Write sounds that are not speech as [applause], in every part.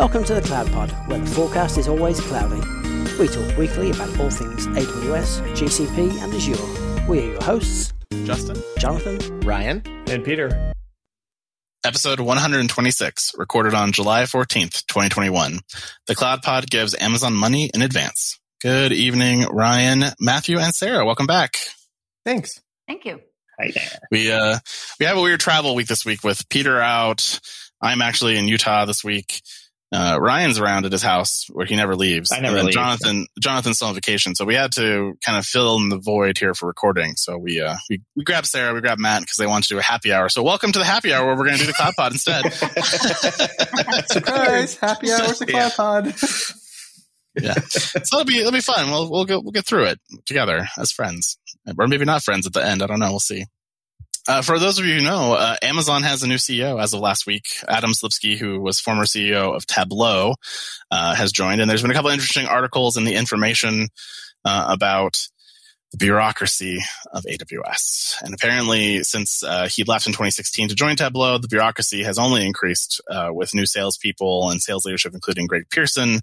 Welcome to the Cloud Pod, where the forecast is always cloudy. We talk weekly about all things AWS, GCP, and Azure. We are your hosts Justin, Jonathan, Ryan, and Peter. Episode 126, recorded on July 14th, 2021. The Cloud Pod gives Amazon money in advance. Good evening, Ryan, Matthew, and Sarah. Welcome back. Thanks. Thank you. Hi there. We uh we have a weird travel week this week with Peter out. I'm actually in Utah this week. Uh, Ryan's around at his house where he never leaves. I never And then leave, Jonathan, Jonathan's still on vacation, so we had to kind of fill in the void here for recording. So we uh we, we grabbed Sarah, we grabbed Matt because they want to do a happy hour. So welcome to the happy hour where we're going to do the Cloud Pod instead. [laughs] [laughs] Surprise! Happy hours to Yeah. Cloud Pod. [laughs] yeah, so it'll be it'll be fun. We'll we'll go we'll get through it together as friends, or maybe not friends at the end. I don't know. We'll see. Uh, for those of you who know, uh, Amazon has a new CEO as of last week. Adam Selipsky, who was former CEO of Tableau, uh, has joined, and there's been a couple interesting articles in the information uh, about the bureaucracy of AWS. And apparently, since uh, he left in 2016 to join Tableau, the bureaucracy has only increased uh, with new salespeople and sales leadership, including Greg Pearson,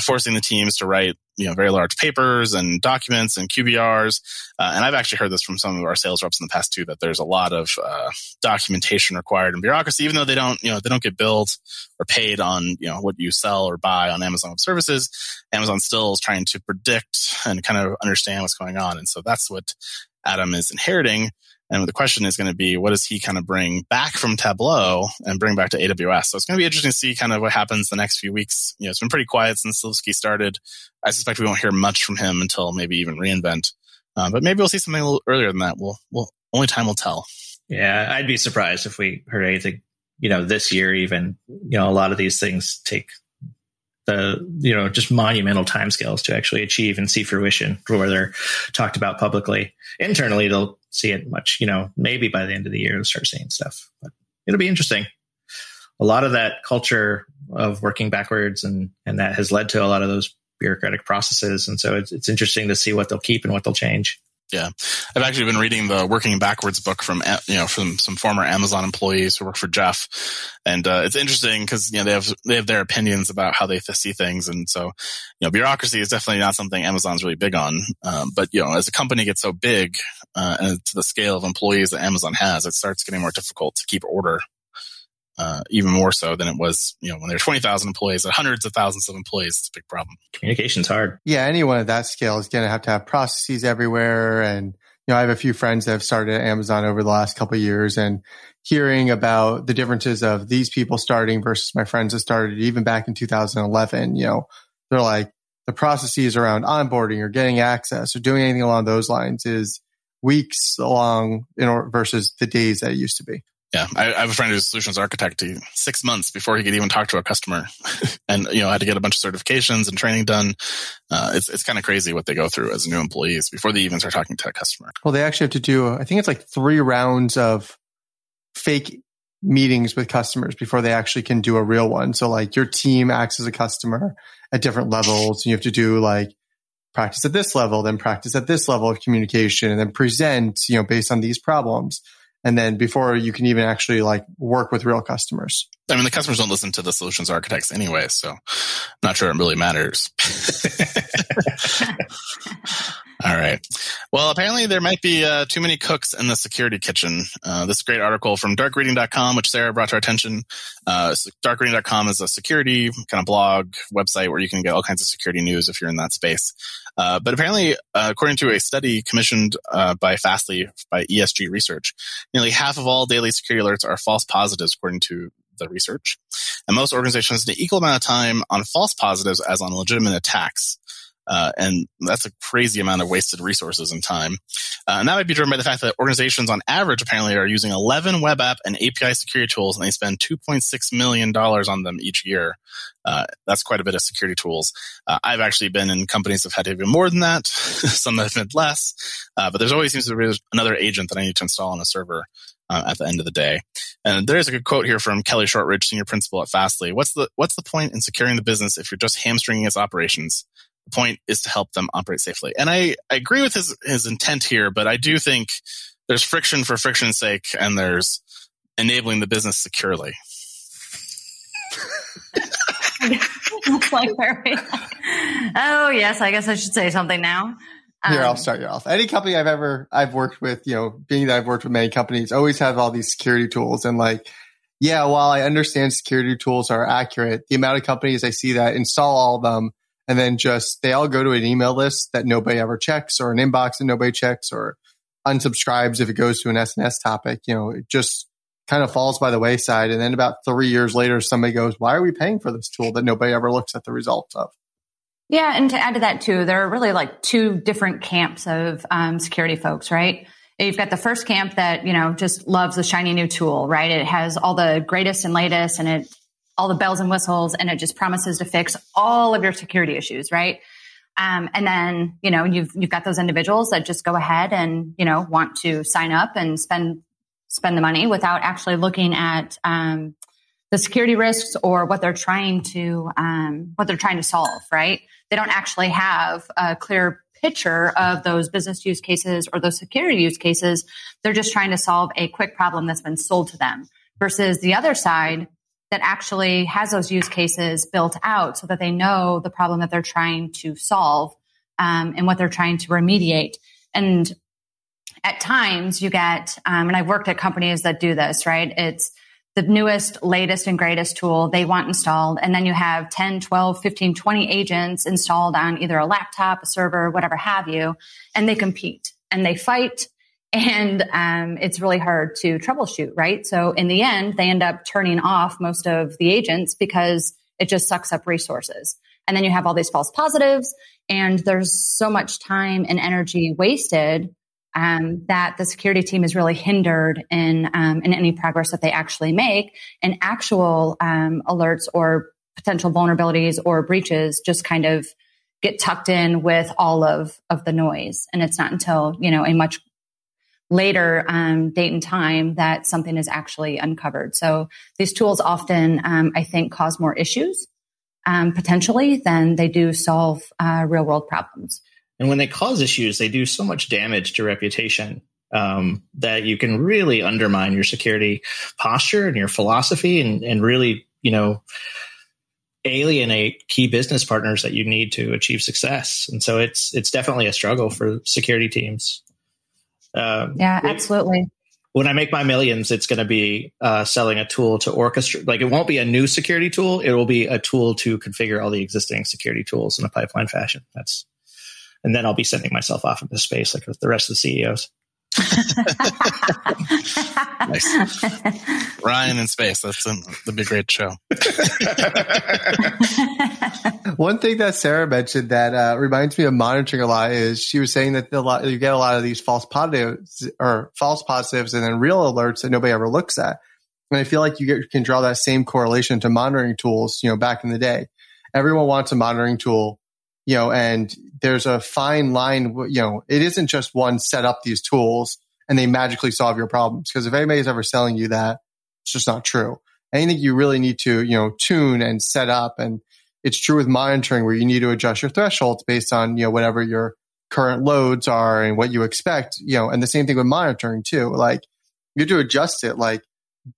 forcing the teams to write you know very large papers and documents and QBRs. Uh, and I've actually heard this from some of our sales reps in the past too that there's a lot of uh, documentation required in bureaucracy, even though they don't you know they don't get billed or paid on you know what you sell or buy on Amazon Web Services. Amazon still is trying to predict and kind of understand what's going on, and so that's what Adam is inheriting. And the question is going to be, what does he kind of bring back from Tableau and bring back to AWS? So it's going to be interesting to see kind of what happens the next few weeks. You know, it's been pretty quiet since Selipsky started. I suspect we won't hear much from him until maybe even reInvent. Uh, but maybe we'll see something a little earlier than that. We'll, we'll only time will tell. Yeah, I'd be surprised if we heard anything, you know, this year even. You know, a lot of these things take the, you know, just monumental timescales to actually achieve and see fruition where they're talked about publicly. Internally, they'll see it much, you know, maybe by the end of the year, start seeing stuff. But it'll be interesting. A lot of that culture of working backwards and, and that has led to a lot of those bureaucratic processes. And so it's, it's interesting to see what they'll keep and what they'll change. Yeah, I've actually been reading the Working Backwards book from you know from some former Amazon employees who work for Jeff, and uh, it's interesting because you know they have they have their opinions about how they see things, and so you know bureaucracy is definitely not something Amazon's really big on. Um, but you know as a company gets so big uh, and to the scale of employees that Amazon has, it starts getting more difficult to keep order. Uh, even more so than it was, you know, when there there's 20,000 employees and hundreds of thousands of employees, it's a big problem. Communication's hard. Yeah, anyone at that scale is going to have to have processes everywhere. And, you know, I have a few friends that have started at Amazon over the last couple of years and hearing about the differences of these people starting versus my friends that started even back in 2011, you know, they're like the processes around onboarding or getting access or doing anything along those lines is weeks long in or, versus the days that it used to be. Yeah, I, I have a friend who's a solutions architect. Six months before he could even talk to a customer, [laughs] and you know had to get a bunch of certifications and training done. Uh, it's it's kind of crazy what they go through as new employees before they even start talking to a customer. Well, they actually have to do, I think it's like three rounds of fake meetings with customers before they actually can do a real one. So like your team acts as a customer at different levels. And you have to do like practice at this level, then practice at this level of communication and then present, you know, based on these problems. And then before you can even actually like work with real customers. I mean, the customers don't listen to the solutions architects anyway, so I'm not sure it really matters. [laughs] All right. Well, apparently there might be uh, too many cooks in the security kitchen. Uh, this great article from darkreading.com, which Sarah brought to our attention. Uh, darkreading.com is a security kind of blog website where you can get all kinds of security news if you're in that space. Uh, but apparently, uh, according to a study commissioned uh, by Fastly by ESG Research, nearly half of all daily security alerts are false positives, according to the research. And most organizations spend equal amount of time on false positives as on legitimate attacks. Uh, and that's a crazy amount of wasted resources and time. Uh, and that might be driven by the fact that organizations on average apparently are using 11 web app and API security tools and they spend $2.6 million on them each year. Uh, that's quite a bit of security tools. Uh, I've actually been in companies that have had even more than that, [laughs] some that have been less. Uh, but there's always seems to be another agent that I need to install on a server. Uh, at the end of the day. And there is a good quote here from Kelly Shortridge, senior principal at Fastly. What's the what's the point in securing the business if you're just hamstringing its operations? The point is to help them operate safely. And I, I agree with his his intent here, but I do think there's friction for friction's sake, and there's enabling the business securely. Like. [laughs] Oh yes, I guess I should say something now. Here, I'll Um, start you off. Any company I've ever I've worked with, you know, being that I've worked with many companies, always have all these security tools. And like, yeah, while I understand security tools are accurate, the amount of companies I see that install all of them and then just they all go to an email list that nobody ever checks or an inbox that nobody checks or unsubscribes if it goes to an SNS topic, you know, it just kind of falls by the wayside. And then about three years later, somebody goes, Why are we paying for this tool that nobody ever looks at the results of? Yeah, and to add to that too, there are really like two different camps of um, security folks, right? You've got the first camp that you know just loves the shiny new tool, right? It has all the greatest and latest, and it all the bells and whistles, and it just promises to fix all of your security issues, right? Um, and then you know you've you've got those individuals that just go ahead and you know want to sign up and spend spend the money without actually looking at um, the security risks or what they're trying to um, what they're trying to solve, right? They don't actually have a clear picture of those business use cases or those security use cases. They're just trying to solve a quick problem that's been sold to them versus the other side that actually has those use cases built out so that they know the problem that they're trying to solve um, and what they're trying to remediate. And at times you get, um, and I've worked at companies that do this, right? It's the newest, latest, and greatest tool they want installed. And then you have 10, 12, 15, 20 agents installed on either a laptop, a server, whatever have you, and they compete and they fight. And um, it's really hard to troubleshoot, right? So in the end, they end up turning off most of the agents because it just sucks up resources. And then you have all these false positives, and there's so much time and energy wasted um, that the security team is really hindered in um, in any progress that they actually make, and actual um, alerts or potential vulnerabilities or breaches just kind of get tucked in with all of of the noise, and it's not until you know a much later um, date and time that something is actually uncovered. So these tools often, um, I think, cause more issues um, potentially than they do solve uh, real world problems. And when they cause issues, they do so much damage to reputation um, that you can really undermine your security posture and your philosophy and, and really, you know, alienate key business partners that you need to achieve success. And so it's it's definitely a struggle for security teams. Um, Yeah, absolutely. when I make my millions, it's going to be uh, selling a tool to orchestrate. Like it won't be a new security tool; it will be a tool to configure all the existing security tools in a pipeline fashion. That's, and then I'll be sending myself off into space like the rest of the E CEOs. Ryan in space. That's a, that'd be great show. [laughs] One thing that Sarah mentioned that uh, reminds me of monitoring a lot is she was saying that the lot, you get a lot of these false positives or false positives and then real alerts that nobody ever looks at. And I feel like you get, can draw that same correlation to monitoring tools, you know, back in the day. Everyone wants a monitoring tool, you know, and there's a fine line, you know, it isn't just one set up these tools and they magically solve your problems. Because if anybody's ever selling you that, it's just not true. Anything you really need to, you know, tune and set up. And it's true with monitoring where you need to adjust your thresholds based on, you know, whatever your current loads are and what you expect, you know, and the same thing with monitoring too. Like you have to adjust it. Like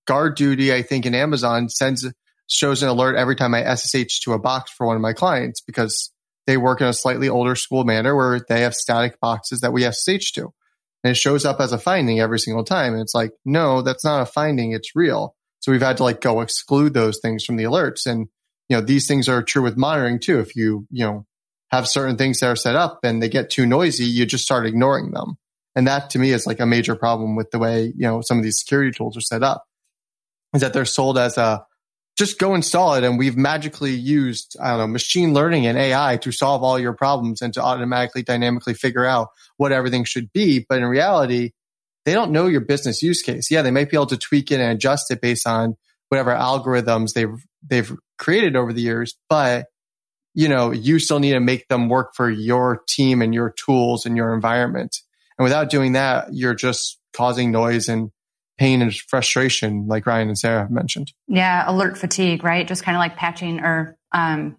GuardDuty, I think in Amazon sends, shows an alert every time I SSH to a box for one of my clients because they work in a slightly older school manner where they have static boxes that we have SSH to. And it shows up as a finding every single time. And it's like, no, that's not a finding. It's real. So we've had to like go exclude those things from the alerts. And, you know, these things are true with monitoring too. If you, you know, have certain things that are set up and they get too noisy, you just start ignoring them. And that to me is like a major problem with the way, you know, some of these security tools are set up is that they're sold as a, just go install it. And we've magically used i don't know machine learning and ai to solve all your problems and to automatically dynamically figure out what everything should be. But in reality they don't know your business use case. Yeah they might be able to tweak it and adjust it based on whatever algorithms they've they've created over the years. But you know you still need to make them work for your team and your tools and your environment. And without doing that you're just causing noise and pain and frustration like ryan and sarah have mentioned Yeah, alert fatigue, right? Just kind of like patching or um,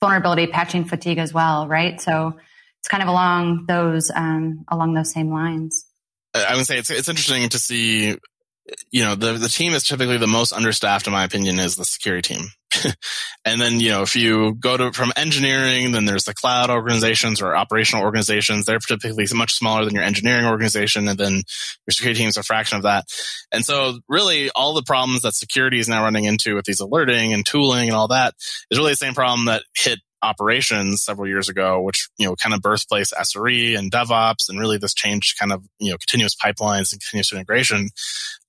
vulnerability patching fatigue as well, right? So it's kind of along those um, along those same lines. I would say it's it's interesting to see. You know, the the team is typically the most understaffed, in my opinion, is the security team [laughs] and then, you know, if you go to from engineering, then there's the cloud organizations or operational organizations. They're typically much smaller than your engineering organization. And then your security team is a fraction of that. And so really all the problems that security is now running into with these alerting and tooling and all that is really the same problem that hit operations several years ago, which, you know, kind of birthplace SRE and DevOps and really this changed kind of, you know, continuous pipelines and continuous integration.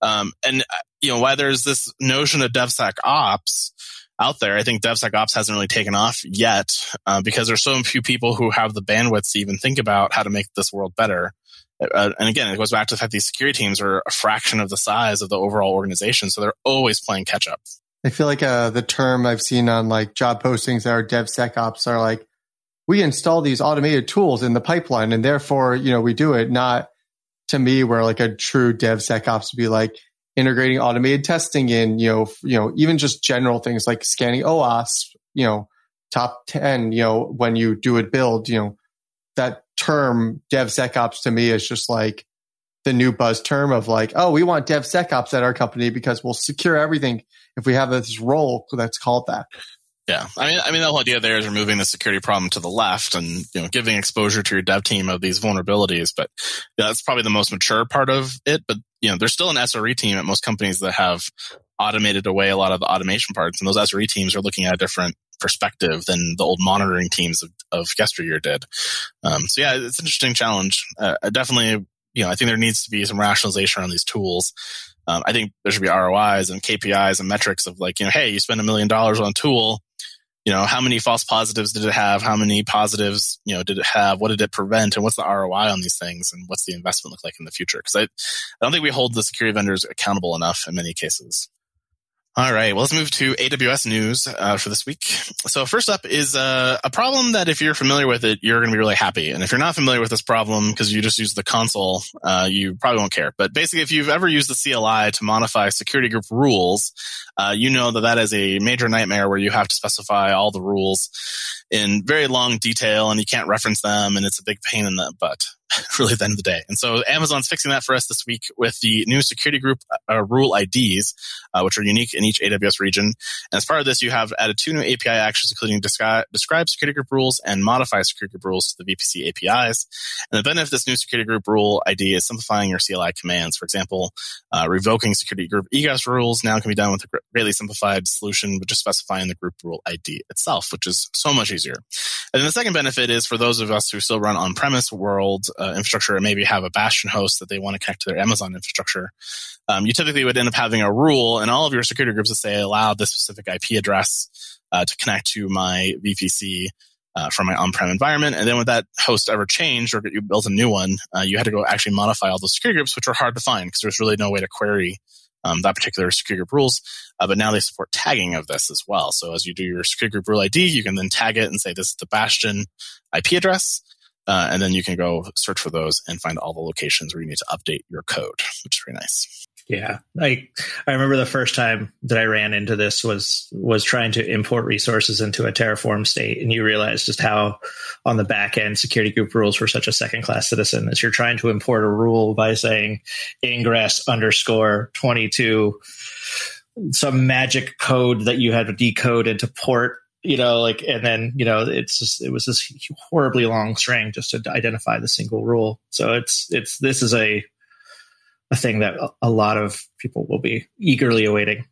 Um, and, uh, you know, why there's this notion of DevSecOps out there, I think DevSecOps hasn't really taken off yet uh, because there's so few people who have the bandwidth to even think about how to make this world better. Uh, and again, it goes back to the fact these security teams are a fraction of the size of the overall organization. So they're always playing catch up. I feel like uh, the term I've seen on like job postings that are DevSecOps are like, we install these automated tools in the pipeline and therefore, you know, we do it. Not to me where like a true DevSecOps would be like integrating automated testing in, you know, you know, even just general things like scanning OWASP, you know, top 10, you know, when you do a build, you know, that term DevSecOps to me is just like the new buzz term of like, oh, we want DevSecOps at our company because we'll secure everything if we have this role that's called that. Yeah, I mean, I mean, the whole idea there is removing the security problem to the left and you know giving exposure to your dev team of these vulnerabilities. But yeah, that's probably the most mature part of it. But you know, there's still an SRE team at most companies that have automated away a lot of the automation parts, and those SRE teams are looking at a different perspective than the old monitoring teams of, of yesteryear did. Um, so yeah, it's an interesting challenge. Uh, definitely, you know, I think there needs to be some rationalization around these tools. Um, I think there should be ROIs and KPIs and metrics of like, you know, hey, you spend a million dollars on a tool. You know, how many false positives did it have? How many positives, you know, did it have? What did it prevent? And what's the ROI on these things? And what's the investment look like in the future? Because I, I don't think we hold the security vendors accountable enough in many cases. All right. Well, let's move to AWS news uh, for this week. So first up is uh, a problem that if you're familiar with it, you're going to be really happy. And if you're not familiar with this problem because you just use the console, uh, you probably won't care. But basically, if you've ever used the CLI to modify security group rules, uh, you know that that is a major nightmare where you have to specify all the rules in very long detail and you can't reference them and it's a big pain in the butt. [laughs] really at the end of the day. And so Amazon's fixing that for us this week with the new security group uh, rule IDs, uh, which are unique in each AWS region. And as part of this, you have added two new API actions, including describe, describe security group rules and modify security group rules to the VPC APIs. And the benefit of this new security group rule ID is simplifying your CLI commands. For example, uh, revoking security group egress rules now can be done with a greatly simplified solution, but just specifying the group rule ID itself, which is so much easier. And then the second benefit is for those of us who still run on-premise world uh, infrastructure and maybe have a Bastion host that they want to connect to their Amazon infrastructure, um, you typically would end up having a rule in all of your security groups to say allow this specific IP address uh, to connect to my VPC uh, from my on-prem environment. And then when that host ever changed or you built a new one, uh, you had to go actually modify all those security groups, which were hard to find because there's really no way to query um, that particular security group rules. Uh, but now they support tagging of this as well. So as you do your security group rule ID, you can then tag it and say this is the Bastion IP address. Uh, and then you can go search for those and find all the locations where you need to update your code, which is very nice. Yeah, I I remember the first time that I ran into this was was trying to import resources into a Terraform state, and you realize just how on the back end security group rules were such a second class citizen. As you're trying to import a rule by saying ingress underscore twenty two, some magic code that you had to decode into port you know, like, and then, you know, it's just, it was this horribly long string just to identify the single rule. So it's, it's, this is a, a thing that a lot of people will be eagerly awaiting.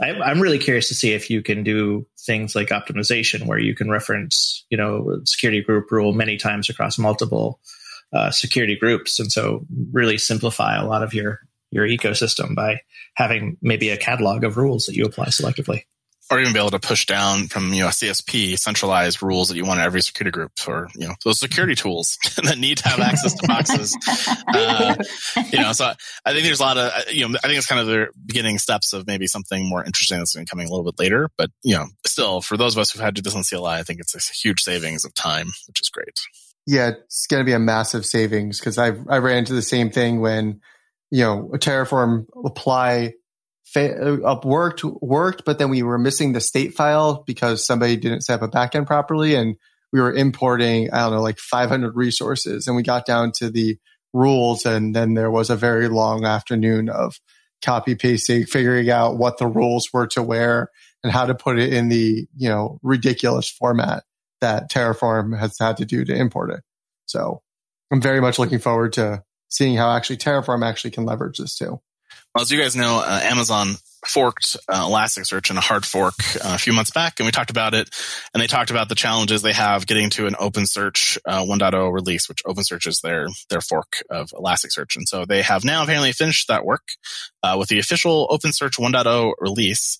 I'm really curious to see if you can do things like optimization where you can reference, you know, security group rule many times across multiple uh, security groups. And so really simplify a lot of your, your ecosystem by having maybe a catalog of rules that you apply selectively or even be able to push down from you know CSP centralized rules that you want every security group for you know those security tools [laughs] that need to have access to boxes. uh, you know, so I think there's a lot of uh, you know I think it's kind of the beginning steps of maybe something more interesting that's coming a little bit later. But you know, still for those of us who've had to do this on CLI, I think it's a huge savings of time, which is great. Yeah, it's going to be a massive savings because I I ran into the same thing when you know Terraform apply fa- uh, worked worked, but then we were missing the state file because somebody didn't set up a backend properly, and we were importing I don't know like 500 resources, and we got down to the rules, and then there was a very long afternoon of copy pasting, figuring out what the rules were to where, and how to put it in the, you know, ridiculous format that Terraform has had to do to import it. So I'm very much looking forward to seeing how actually Terraform actually can leverage this too. Well, as you guys know, uh, Amazon forked uh, Elasticsearch in a hard fork uh, a few months back, and we talked about it. And they talked about the challenges they have getting to an OpenSearch uh, 1.0 release, which OpenSearch is their their fork of Elasticsearch. And so they have now apparently finished that work uh, with the official OpenSearch 1.0 release.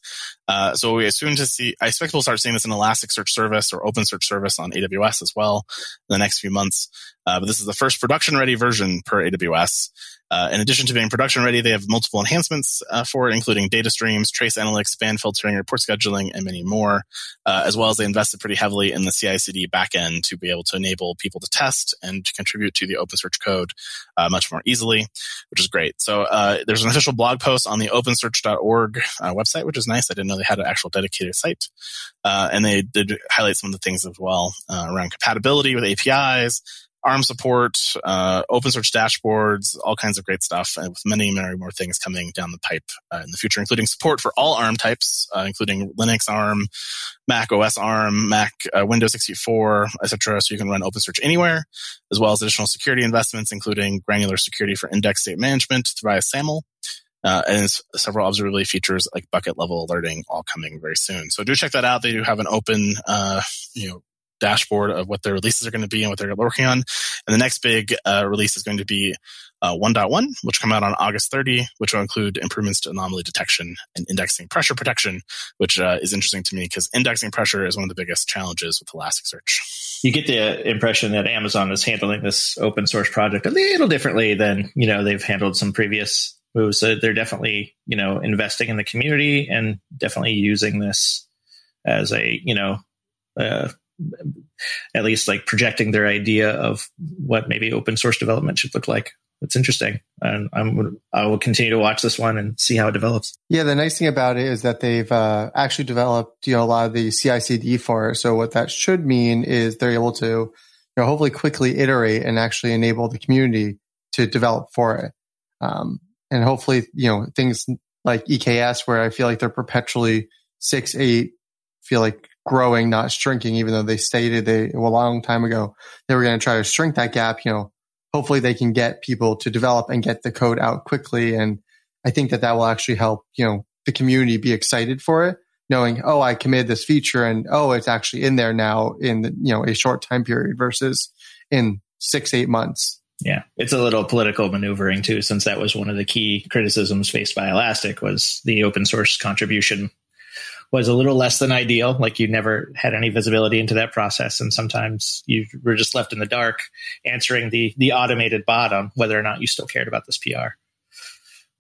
Uh, so we soon to see. I expect we'll start seeing this in Elasticsearch service or OpenSearch service on AWS as well in the next few months. Uh, but this is the first production ready version per AWS. Uh, in addition to being production ready, they have multiple enhancements uh, for it, including data streams, trace analytics, span filtering, report scheduling, and many more. Uh, as well as they invested pretty heavily in the CI/CD backend to be able to enable people to test and to contribute to the OpenSearch code much more easily, which is great. So there's an official blog post on the OpenSearch.org website, which is nice. I didn't know they had an actual dedicated site, and they did highlight some of the things as well around compatibility with APIs. ARM support, uh, open source dashboards, all kinds of great stuff, and with many, many more things coming down the pipe uh, in the future, including support for all ARM types, uh, including Linux ARM, Mac OS ARM, Mac uh, Windows 64, etc. So you can run OpenSearch anywhere, as well as additional security investments, including granular security for index state management via SAML. Uh, and several observability features like bucket level alerting all coming very soon. So do check that out. They do have an open, uh, you know, dashboard of what their releases are going to be and what they're working on. And the next big uh, release is going to be uh, 1.1, which come out on August 30, which will include improvements to anomaly detection and indexing pressure protection, which uh, is interesting to me because indexing pressure is one of the biggest challenges with Elasticsearch. You get the impression that Amazon is handling this open source project a little differently than you know they've handled some previous moves. So they're definitely you know investing in the community and definitely using this as a you know uh, at least like projecting their idea of what maybe open source development should look like. It's interesting, and I'm I will continue to watch this one and see how it develops. Yeah, the nice thing about it is that they've uh, actually developed you know a lot of the CI/CD for it. So what that should mean is they're able to you know hopefully quickly iterate and actually enable the community to develop for it. Um, and hopefully you know things like EKS where I feel like they're perpetually six eight feel like growing, not shrinking, even though they stated they a long time ago they were going to try to shrink that gap. You know, hopefully they can get people to develop and get the code out quickly. And I think that that will actually help, you know, the community be excited for it, knowing, oh, I committed this feature and oh, it's actually in there now in, you know, a short time period versus in six, eight months. Yeah, it's a little political maneuvering too, since that was one of the key criticisms faced by Elastic was the open source contribution was a little less than ideal. Like you never had any visibility into that process, and sometimes you were just left in the dark, answering the the automated bot on whether or not you still cared about this PR.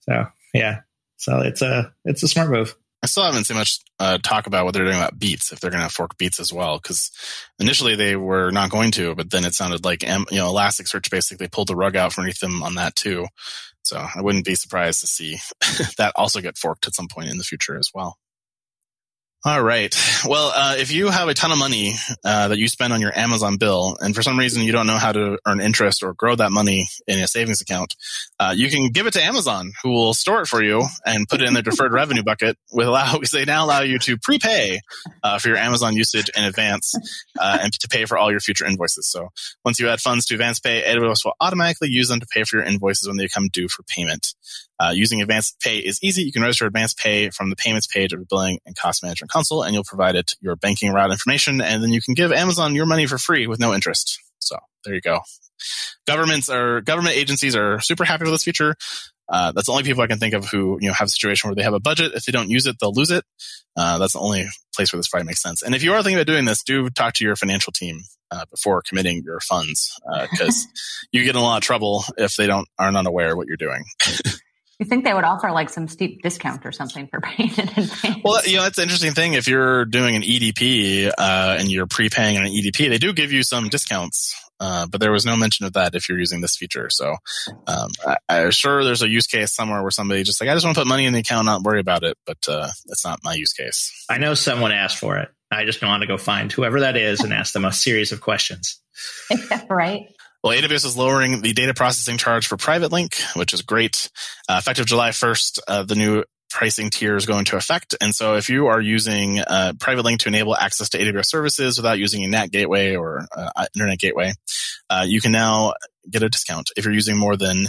So yeah, so it's a it's a smart move. I still haven't seen much uh, talk about what they're doing about beats if they're going to fork beats as well. Because initially they were not going to, but then it sounded like you know Elasticsearch basically pulled the rug out from underneath them on that too. So I wouldn't be surprised to see [laughs] that also get forked at some point in the future as well. All right. Well, uh, if you have a ton of money uh, that you spend on your Amazon bill, and for some reason you don't know how to earn interest or grow that money in a savings account, uh, you can give it to Amazon, who will store it for you and put it in their deferred [laughs] revenue bucket. With allow, [laughs] they now allow you to prepay uh, for your Amazon usage in advance uh, and to pay for all your future invoices. So once you add funds to Advance Pay, AWS will automatically use them to pay for your invoices when they come due for payment. Uh, using advance Pay is easy. You can register advance Pay from the payments page of the Billing and Cost Management Console, and you'll provide it your banking route information, and then you can give Amazon your money for free with no interest. So there you go. Governments are government agencies are super happy with this feature. Uh, that's the only people I can think of who you know have a situation where they have a budget. If they don't use it, they'll lose it. Uh, that's the only place where this probably makes sense. And if you are thinking about doing this, do talk to your financial team uh, before committing your funds because uh, [laughs] you get in a lot of trouble if they don't are not aware what you're doing. [laughs] You think they would offer like some steep discount or something for paying it in advance? Well, you know, that's the interesting thing. If you're doing an EDP uh, and you're prepaying on an EDP, they do give you some discounts. Uh, but there was no mention of that if you're using this feature. So um, I, I'm sure there's a use case somewhere where somebody just like, I just want to put money in the account, not worry about it. But uh, that's not my use case. I know someone asked for it. I just want to go find whoever that is and ask them a series of questions. [laughs] right. Well, AWS is lowering the data processing charge for PrivateLink, which is great. Uh, effective July 1st, uh, the new pricing tiers go into effect. And so if you are using a PrivateLink to enable access to AWS services without using a NAT gateway or uh, internet gateway, uh, you can now get a discount. If you're using more than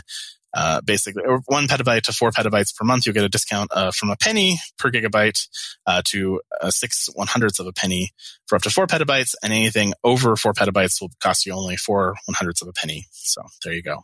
uh, basically one petabyte to four petabytes per month, you'll get a discount uh, from a penny per gigabyte uh, to uh, six one hundredths of a penny for up to four petabytes, and anything over four petabytes will cost you only four one hundredths of a penny. So there you go.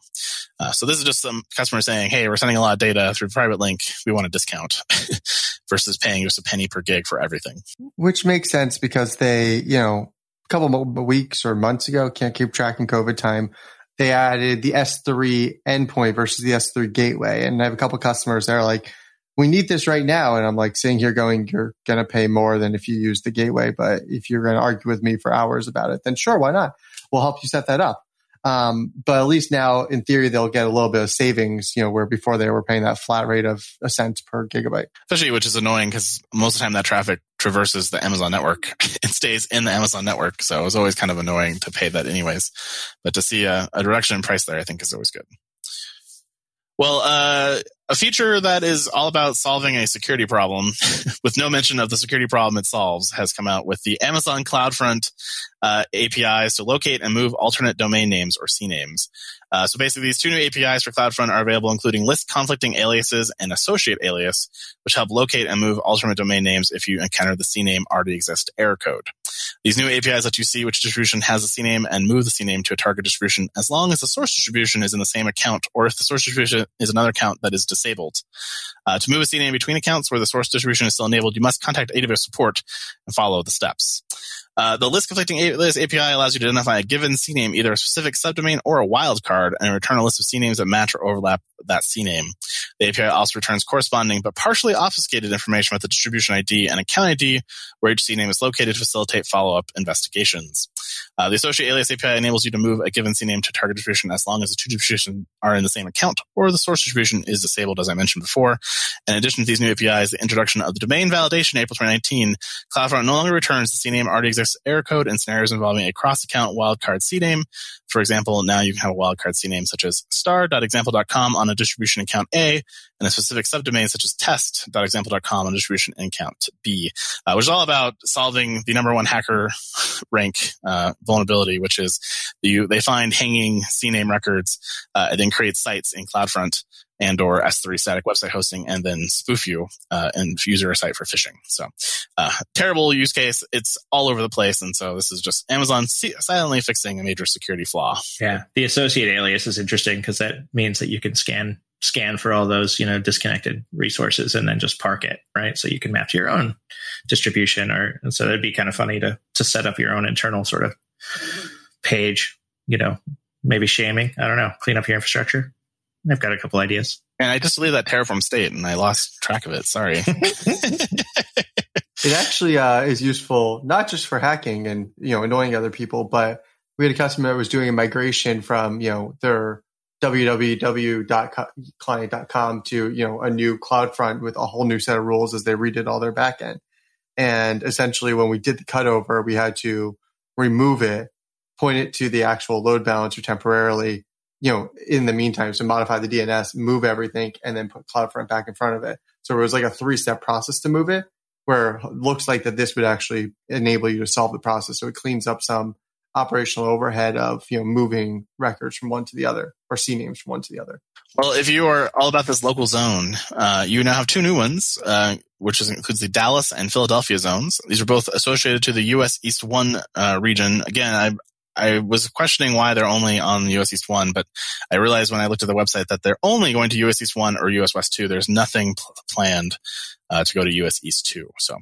Uh, so this is just some customer saying, "Hey, we're sending a lot of data through PrivateLink. We want a discount," [laughs] versus paying just a penny per gig for everything. Which makes sense because they, you know, a couple of weeks or months ago, can't keep tracking COVID time they added the S3 endpoint versus the S3 gateway. And I have a couple customers that are like, we need this right now. And I'm like sitting here going, you're going to pay more than if you use the gateway. But if you're going to argue with me for hours about it, then sure, why not? We'll help you set that up. Um, but at least now, in theory, they'll get a little bit of savings, you know, where before they were paying that flat rate of a cent per gigabyte. Especially, which is annoying because most of the time that traffic traverses the Amazon network [laughs] and stays in the Amazon network. So it was always kind of annoying to pay that anyways. But to see a, a reduction in price there, I think is always good. Well, uh, a feature that is all about solving a security problem [laughs] with no mention of the security problem it solves has come out with the Amazon CloudFront uh, APIs to locate and move alternate domain names or CNAMEs. Uh, so basically, these two new APIs for CloudFront are available, including list conflicting aliases and associate alias, which help locate and move alternate domain names if you encounter the CNAME already exist error code. These new APIs let you see which distribution has a CNAME and move the CNAME to a target distribution as long as the source distribution is in the same account or if the source distribution is another account that is disabled. Uh, to move a CNAME between accounts where the source distribution is still enabled, you must contact AWS support and follow the steps. Uh, the list conflicting alias API allows you to identify a given CNAME, either a specific subdomain or a wildcard, and return a list of CNAMEs that match or overlap that CNAME. The API also returns corresponding but partially obfuscated information with the distribution ID and account ID where each CNAME is located to facilitate follow-up investigations. Uh, the associate alias API enables you to move a given CNAME to target distribution as long as the two distributions are in the same account or the source distribution is disabled, as I mentioned before. In addition to these new APIs, the introduction of the domain validation April 2019, CloudFront no longer returns the CNAME already exists error code in scenarios involving a cross-account wildcard CNAME. For example, now you can have a wildcard CNAME such as star.example.com on a distribution account A and a specific subdomain such as test.example.com on distribution account B, uh, which is all about solving the number one hacker [laughs] rank uh, vulnerability, which is the, they find hanging CNAME records uh, and then create sites in CloudFront and or S3 static website hosting and then spoof you uh, and use your site for phishing. So uh, terrible use case. It's all over the place. And so this is just Amazon silently fixing a major security flaw. Yeah. The associate alias is interesting because that means that you can scan scan for all those you know disconnected resources and then just park it right so you can map to your own distribution or and so it'd be kind of funny to to set up your own internal sort of page you know maybe shaming i don't know clean up your infrastructure I've got a couple ideas. And I just leave that Terraform state and I lost track of it. Sorry. [laughs] [laughs] it actually uh, is useful not just for hacking and you know annoying other people, but we had a customer that was doing a migration from you know their www.client.com to you know a new CloudFront with a whole new set of rules as they redid all their backend. And essentially, when we did the cutover, we had to remove it, point it to the actual load balancer temporarily, you know, in the meantime, to modify the DNS, move everything, and then put CloudFront back in front of it. So it was like a three step process to move it, where it looks like that this would actually enable you to solve the process. So it cleans up some operational overhead of you know moving records from one to the other or CNAMEs from one to the other. Well, if you are all about this local zone, uh, you now have two new ones, uh, which is, includes the Dallas and Philadelphia zones. These are both associated to the U.S. East One uh, region. Again, I, I was questioning why they're only on the US East 1, but I realized when I looked at the website that they're only going to US East 1 or US West 2. There's nothing pl- planned uh, to go to US East 2. So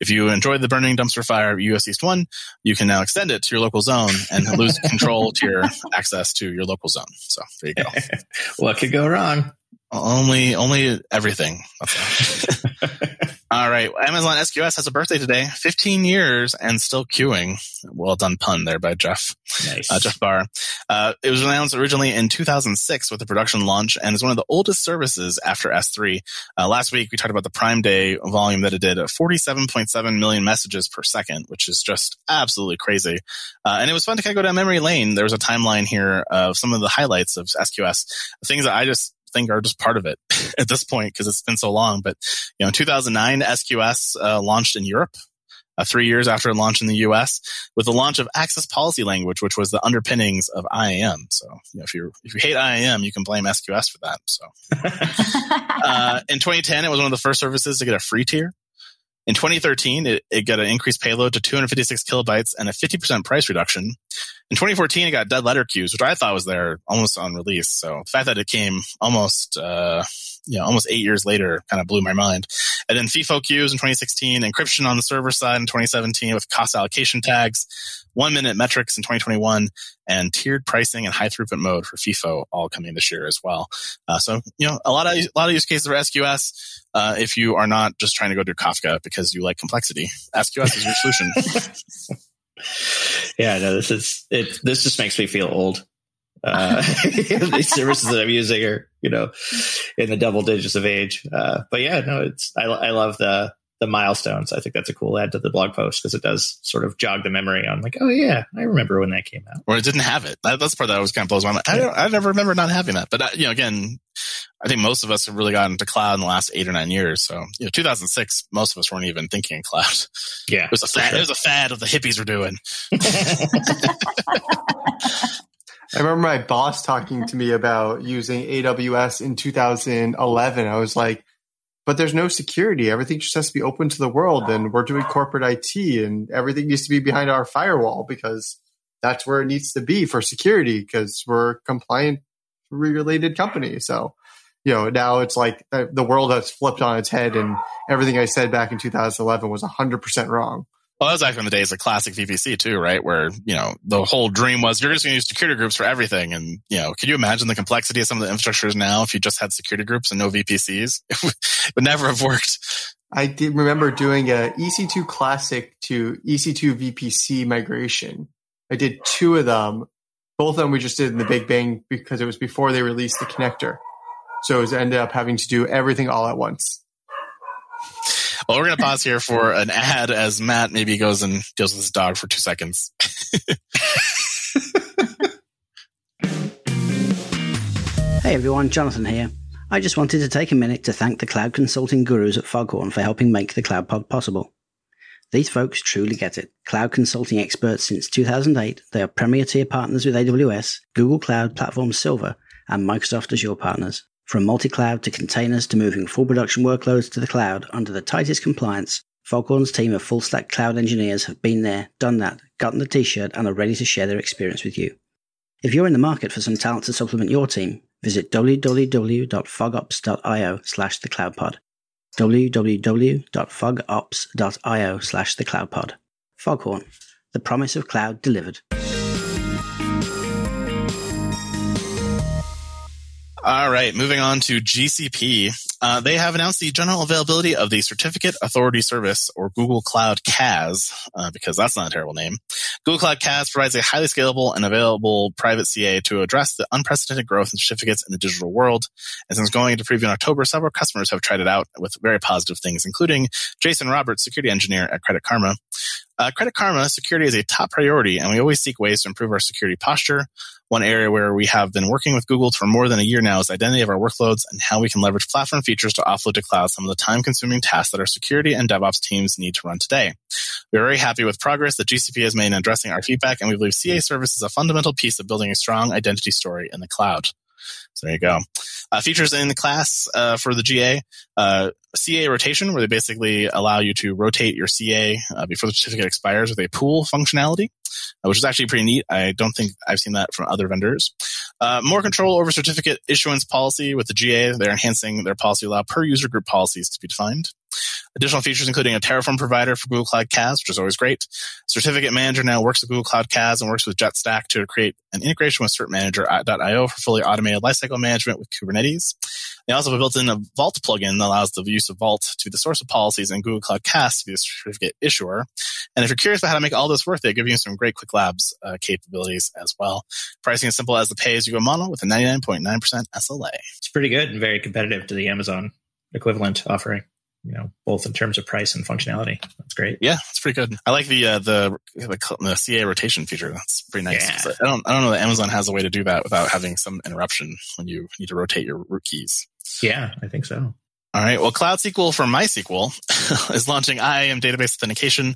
if you enjoyed the burning dumpster fire US East 1, you can now extend it to your local zone and lose [laughs] control to your access to your local zone. So there you go. [laughs] what could go wrong? Only, only everything. [laughs] All right. Amazon SQS has a birthday today. 15 years and still queuing. Well done pun there by Jeff. Nice. Uh, Jeff Barr. Uh, it was announced originally in 2006 with the production launch and is one of the oldest services after S3. Uh, last week we talked about the Prime Day volume that it did 47.7 million messages per second, which is just absolutely crazy. Uh, and it was fun to kind of go down memory lane. There was a timeline here of some of the highlights of SQS, things that I just think are just part of it [laughs] at this point because it's been so long. But you know, in 2009, SQS uh, launched in Europe. Uh, three years after it launched in the US with the launch of Access Policy Language, which was the underpinnings of IAM. So, you know, if you if you hate IAM, you can blame SQS for that. So, [laughs] uh, in 2010, it was one of the first services to get a free tier. In 2013, it, it got an increased payload to 256 kilobytes and a 50% price reduction. In 2014, it got dead letter queues, which I thought was there almost on release. So the fact that it came almost, uh, you know, almost eight years later kind of blew my mind. And then FIFO queues in 2016, encryption on the server side in 2017 with cost allocation tags, one minute metrics in 2021, and tiered pricing and high throughput mode for FIFO all coming this year as well. Uh, so, you know, a lot of, a lot of use cases for SQS. Uh, if you are not just trying to go to Kafka because you like complexity, SQS is your solution. [laughs] yeah, no, this is it. This just makes me feel old. Uh, [laughs] these services that I'm using are, you know, in the double digits of age. Uh, but yeah, no, it's I, I love the the milestones. I think that's a cool add to the blog post because it does sort of jog the memory on like, oh yeah, I remember when that came out. Or it didn't have it. That, that's the part that always kind of blows my mind. I, don't, I never remember not having that. But uh, you know, again, I think most of us have really gotten to cloud in the last eight or nine years. So, you know, 2006, most of us weren't even thinking cloud. Yeah, it was a fad. Sure. It was a fad of the hippies were doing. [laughs] [laughs] I remember my boss talking to me about using AWS in 2011. I was like, but there's no security. Everything just has to be open to the world. And we're doing corporate IT and everything needs to be behind our firewall because that's where it needs to be for security because we're compliant related company. So, you know, now it's like the world has flipped on its head and everything I said back in 2011 was 100% wrong. Well, that was back in the days of classic VPC too, right? Where, you know, the whole dream was you're just going to use security groups for everything. And, you know, could you imagine the complexity of some of the infrastructures now if you just had security groups and no VPCs? [laughs] It would never have worked. I did remember doing a EC2 classic to EC2 VPC migration. I did two of them. Both of them we just did in the Big Bang because it was before they released the connector. So it was ended up having to do everything all at once. Well, we're going to pause here for an ad as Matt maybe goes and deals with his dog for two seconds. [laughs] hey everyone, Jonathan here. I just wanted to take a minute to thank the cloud consulting gurus at Foghorn for helping make the Cloud Pod possible. These folks truly get it. Cloud consulting experts since 2008, they are premier tier partners with AWS, Google Cloud Platform Silver, and Microsoft Azure partners. From multi-cloud to containers to moving full production workloads to the cloud under the tightest compliance, Foghorn's team of full stack cloud engineers have been there, done that, gotten the t-shirt, and are ready to share their experience with you. If you're in the market for some talent to supplement your team, visit www.fogops.io slash thecloudpod. www.fogops.io slash thecloudpod. Foghorn, the promise of cloud delivered. All right, moving on to GCP. Uh, they have announced the general availability of the Certificate Authority Service, or Google Cloud CAS, uh, because that's not a terrible name. Google Cloud CAS provides a highly scalable and available private CA to address the unprecedented growth in certificates in the digital world. And since going into preview in October, several customers have tried it out with very positive things, including Jason Roberts, security engineer at Credit Karma. Uh, Credit Karma security is a top priority, and we always seek ways to improve our security posture. One area where we have been working with Google for more than a year now is identity of our workloads and how we can leverage platform features to offload to cloud some of the time consuming tasks that our security and DevOps teams need to run today. We're very happy with progress that GCP has made in addressing our feedback, and we believe CA service is a fundamental piece of building a strong identity story in the cloud. So there you go. Uh, features in the class uh, for the GA uh, CA rotation, where they basically allow you to rotate your CA uh, before the certificate expires with a pool functionality, which is actually pretty neat. I don't think I've seen that from other vendors. Uh, more control over certificate issuance policy with the GA. They're enhancing their policy allow per user group policies to be defined. Additional features including a Terraform provider for Google Cloud CAS, which is always great. Certificate Manager now works with Google Cloud CAS and works with JetStack to create an integration with CertManager.io for fully automated lifecycle management with Kubernetes. They also have a built in Vault plugin that allows the use of Vault to be the source of policies and Google Cloud CAS to be the certificate issuer. And if you're curious about how to make all this work, they give you some great quick labs uh, capabilities as well. Pricing is simple as the pay as you go model with a 99.9% SLA. It's pretty good and very competitive to the Amazon equivalent offering. You know, both in terms of price and functionality. That's great. Yeah, it's pretty good. I like the uh, the, the the CA rotation feature. That's pretty nice. Yeah. I don't I don't know that Amazon has a way to do that without having some interruption when you need to rotate your root keys. Yeah, I think so. All right. Well, Cloud SQL for MySQL [laughs] is launching IAM database authentication.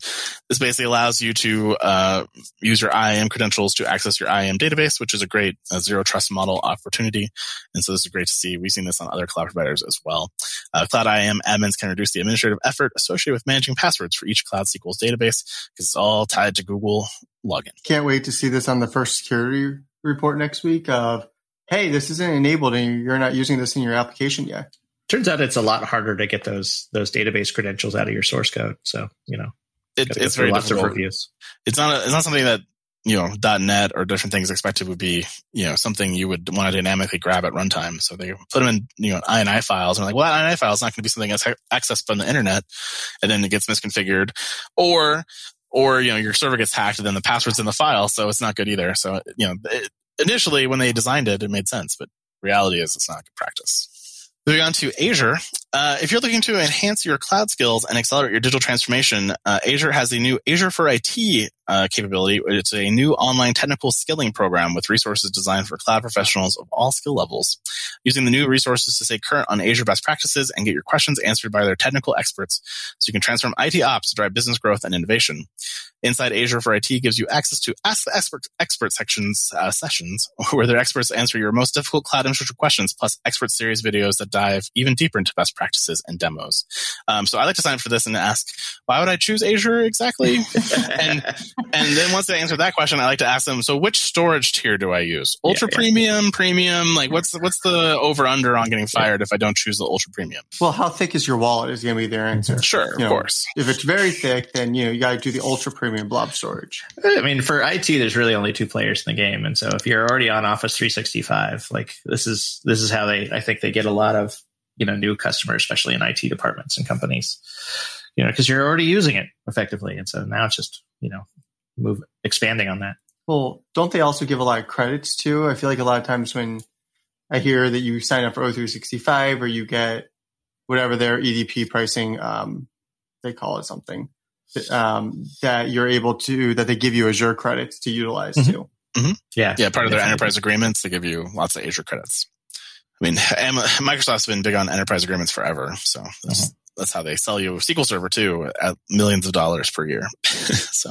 This basically allows you to uh, use your IAM credentials to access your IAM database, which is a great uh, zero trust model opportunity. And so this is great to see. We've seen this on other cloud providers as well. Uh, cloud IAM admins can reduce the administrative effort associated with managing passwords for each Cloud SQL's database because it's all tied to Google login. Can't wait to see this on the first security report next week of, hey, this isn't enabled and you're not using this in your application yet. Turns out it's a lot harder to get those those database credentials out of your source code. So you know, It, it's very lots of difficult. reviews. it's not a, it's not something that you know .NET or different things expected would be you know something you would want to dynamically grab at runtime. So they put them in you know INI files and like, well, that INI file is not going to be something that's accessed from the internet, and then it gets misconfigured, or or you know your server gets hacked and then the password's in the file, so it's not good either. So you know it, initially when they designed it, it made sense, but reality is it's not good practice. Moving on to Azure. Uh, if you're looking to enhance your cloud skills and accelerate your digital transformation, uh, Azure has the new Azure for IT uh, capability. It's a new online technical skilling program with resources designed for cloud professionals of all skill levels. Using the new resources to stay current on Azure best practices and get your questions answered by their technical experts so you can transform IT ops to drive business growth and innovation. Inside Azure for IT gives you access to Ask the Expert, expert sections, uh, sessions [laughs] where their experts answer your most difficult cloud infrastructure questions, plus expert series videos that dive even deeper into best practices and demos. Um, so I like to sign up for this and ask, why would I choose Azure exactly? [laughs] and and then once they answer that question, I like to ask them, so which storage tier do I use? Ultra yeah. premium, premium? Like what's the, what's the over under on getting fired if I don't choose the ultra premium? Well, how thick is your wallet is going to be their answer. Sure, of know, course. If it's very thick, then you know you got to do the ultra premium blob storage. I mean, for IT, there's really only two players in the game, and so if you're already on Office 365, like this is this is how they, I think they get a lot of you know new customers, especially in IT departments and companies, you know, because you're already using it effectively, and so now it's just you know move expanding on that. Well, don't they also give a lot of credits too? I feel like a lot of times when I hear that you sign up for O365 or you get whatever their EDP pricing, um, they call it something, um, that you're able to, that they give you Azure credits to utilize Mhm. too. Yeah, Yeah, part of their enterprise agreements, they give you lots of Azure credits. I mean, [laughs] Microsoft's been big on enterprise agreements forever, so that's, that's how they sell you a SQL Server too at millions of dollars per year. [laughs] so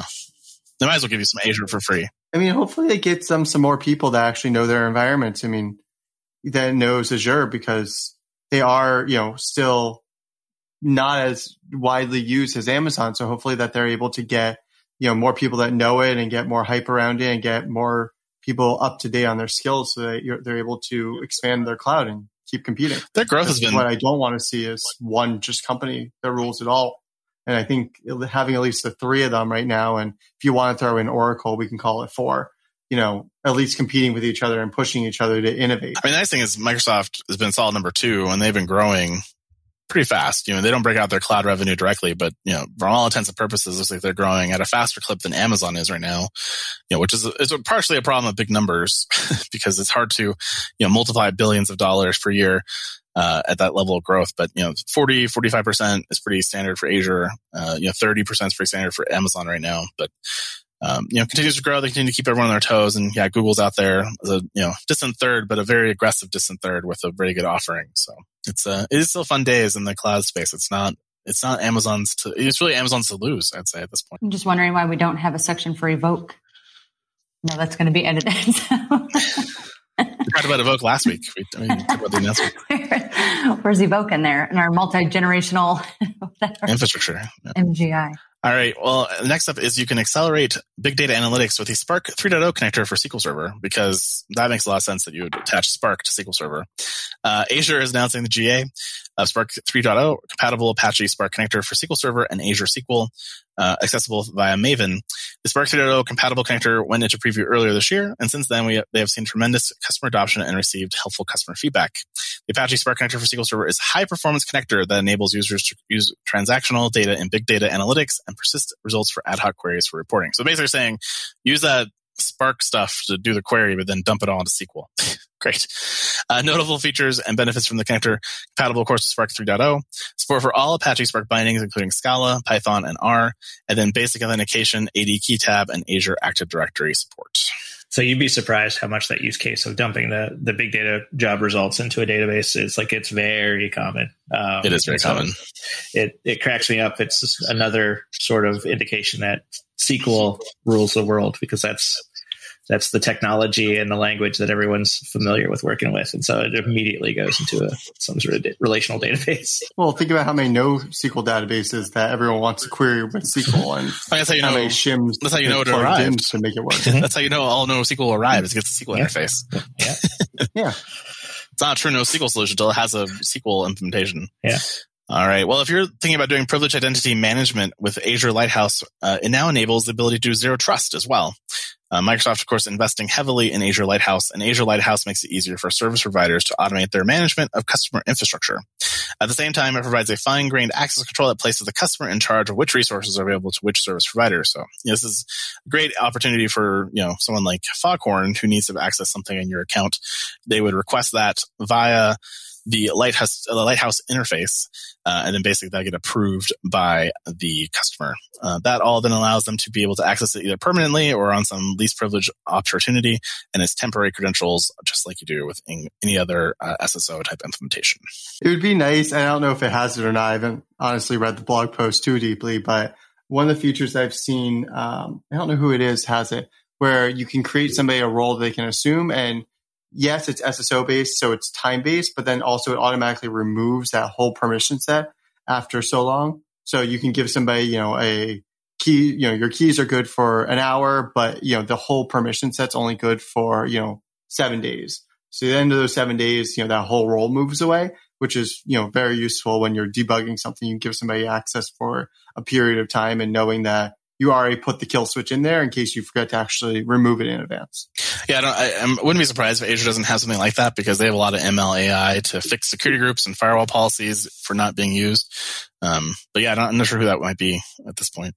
they might as well give you some Azure for free. I mean, hopefully they get some, some more people that actually know their environments. I mean, that knows Azure because they are, you know, still not as widely used as Amazon. So hopefully that they're able to get, you know, more people that know it and get more hype around it and get more people up to date on their skills so that you're, they're able to expand their cloud and keep competing. Their growth has been what I don't want to see is one just company that rules it all. And I think having at least the three of them right now, and if you want to throw in Oracle, we can call it four. You know, at least competing with each other and pushing each other to innovate. I mean, the nice thing is Microsoft has been solid number two, and they've been growing pretty fast. You know, they don't break out their cloud revenue directly, but you know, for all intents and purposes, it looks like they're growing at a faster clip than Amazon is right now. You know, which is is partially a problem of big numbers [laughs] because it's hard to you know multiply billions of dollars per year. Uh, at that level of growth, but you know, 40, 45% is pretty standard for Azure. Uh, you know, 30% is pretty standard for Amazon right now, but um, you know, continues to grow. They continue to keep everyone on their toes. And yeah, Google's out there a, you know, distant third, but a very aggressive distant third with a very good offering. So it's, uh, it is still fun days in the cloud space. It's not, it's not Amazon's to, it's really Amazon's to lose, I'd say at this point. I'm just wondering why we don't have a section for evoke. No, that's going to be edited. [laughs] We talked about Evoke last week. We, I mean, talked about the announcement. [laughs] Where's evoke in there in our multi generational [laughs] infrastructure. MGI? All right. Well, next up is you can accelerate big data analytics with the Spark 3.0 connector for SQL Server because that makes a lot of sense that you would attach Spark to SQL Server. Uh, Azure is announcing the GA of Spark 3.0 compatible Apache Spark connector for SQL Server and Azure SQL, uh, accessible via Maven. The Spark 3.0 compatible connector went into preview earlier this year, and since then we they have seen tremendous customer adoption and received helpful customer feedback. The Apache Spark connector for SQL Server is a high performance connector that enables users to use transactional data in big data analytics and persist results for ad hoc queries for reporting. So basically saying use that Spark stuff to do the query, but then dump it all into SQL. [laughs] Great. Uh, notable features and benefits from the connector compatible, of course, with Spark 3.0. Support for all Apache Spark bindings, including Scala, Python, and R, and then basic authentication, AD key tab, and Azure Active Directory support. So you'd be surprised how much that use case of dumping the, the big data job results into a database is like it's very common. Um, it is very so common. It it cracks me up. It's another sort of indication that SQL rules the world because that's that's the technology and the language that everyone's familiar with working with, and so it immediately goes into a, some sort of relational database. [laughs] Well, think about how many NoSQL databases that everyone wants to query with SQL, and [laughs] that's how you know. Many shims that's how you know it arrived to make it work. that's how you know all NoSQL arrived is gets the SQL yeah. interface. Yeah, [laughs] yeah. It's not a true NoSQL solution until it has a SQL implementation. Yeah. All right. Well, if you're thinking about doing privileged identity management with Azure Lighthouse, uh, it now enables the ability to do zero trust as well. Uh, Microsoft, of course, investing heavily in Azure Lighthouse, and Azure Lighthouse makes it easier for service providers to automate their management of customer infrastructure. At the same time, it provides a fine-grained access control that places the customer in charge of which resources are available to which service provider. So you know, this is a great opportunity for you know someone like Foghorn who needs to access something in your account. They would request that via the lighthouse the lighthouse interface uh, and then basically that get approved by the customer. Uh, that all then allows them to be able to access it either permanently or on some least privilege opportunity and it's temporary credentials just like you do with any other uh, sso type implementation. It would be nice i don't know if it has it or not i haven't honestly read the blog post too deeply but one of the features i've seen um, i don't know who it is has it where you can create somebody a role they can assume and yes, it's SSO based, so it's time based, but then also it automatically removes that whole permission set after so long. So you can give somebody, you know, a key, you know, your keys are good for an hour, but you know, the whole permission set's only good for, you know, seven days. So the end of those seven days, you know, that whole role moves away, which is, you know, very useful when you're debugging something. You give somebody access for a period of time and knowing that you already put the kill switch in there in case you forget to actually remove it in advance. Yeah, I, don't, I, I wouldn't be surprised if Azure doesn't have something like that because they have a lot of ML AI to fix security groups and firewall policies for not being used. Um, but yeah, I'm not sure who that might be at this point.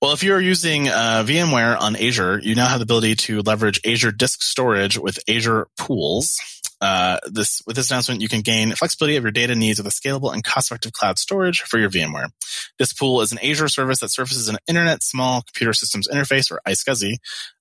Well, if you're using uh, VMware on Azure, you now have the ability to leverage Azure Disk Storage with Azure Pools. Uh, this with this announcement, you can gain flexibility of your data needs with a scalable and cost-effective cloud storage for your VMware. This pool is an Azure service that surfaces an Internet Small Computer Systems Interface, or iSCSI,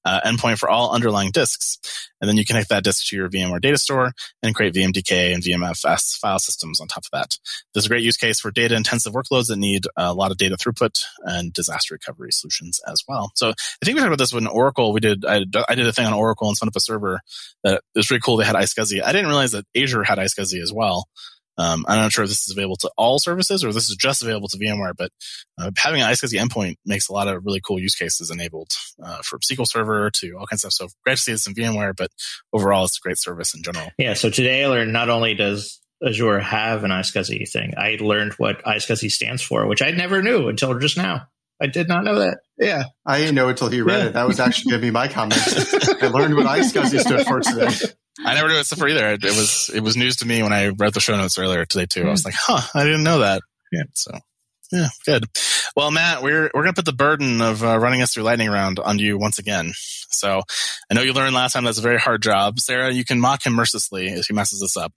uh, endpoint for all underlying disks. And then you connect that disk to your VMware data store and create VMDK and VMFS file systems on top of that. This is a great use case for data intensive workloads that need a lot of data throughput and disaster recovery solutions as well. So I think we talked about this when Oracle, we did, I, I did a thing on Oracle and spun up a server that was pretty cool. They had iSCSI. I didn't realize that Azure had iSCSI as well. Um, I'm not sure if this is available to all services or this is just available to VMware, but uh, having an iSCSI endpoint makes a lot of really cool use cases enabled uh, from SQL Server to all kinds of stuff. So great to see this in VMware, but overall, it's a great service in general. Yeah. So today I learned not only does Azure have an iSCSI thing, I learned what iSCSI stands for, which I never knew until just now. I did not know that. Yeah. I didn't know until he read yeah. it. That was actually going to be my comment. [laughs] I learned what iSCSI stood for today. I never knew it for either. It, it, was it was news to me when I read the show notes earlier today too. I was like, huh, I didn't know that. Yeah. So yeah, good. Well, Matt, we're we're gonna put the burden of uh, running us through lightning round on you once again. So I know you learned last time that's a very hard job, Sara. You can mock him mercilessly if he messes this up.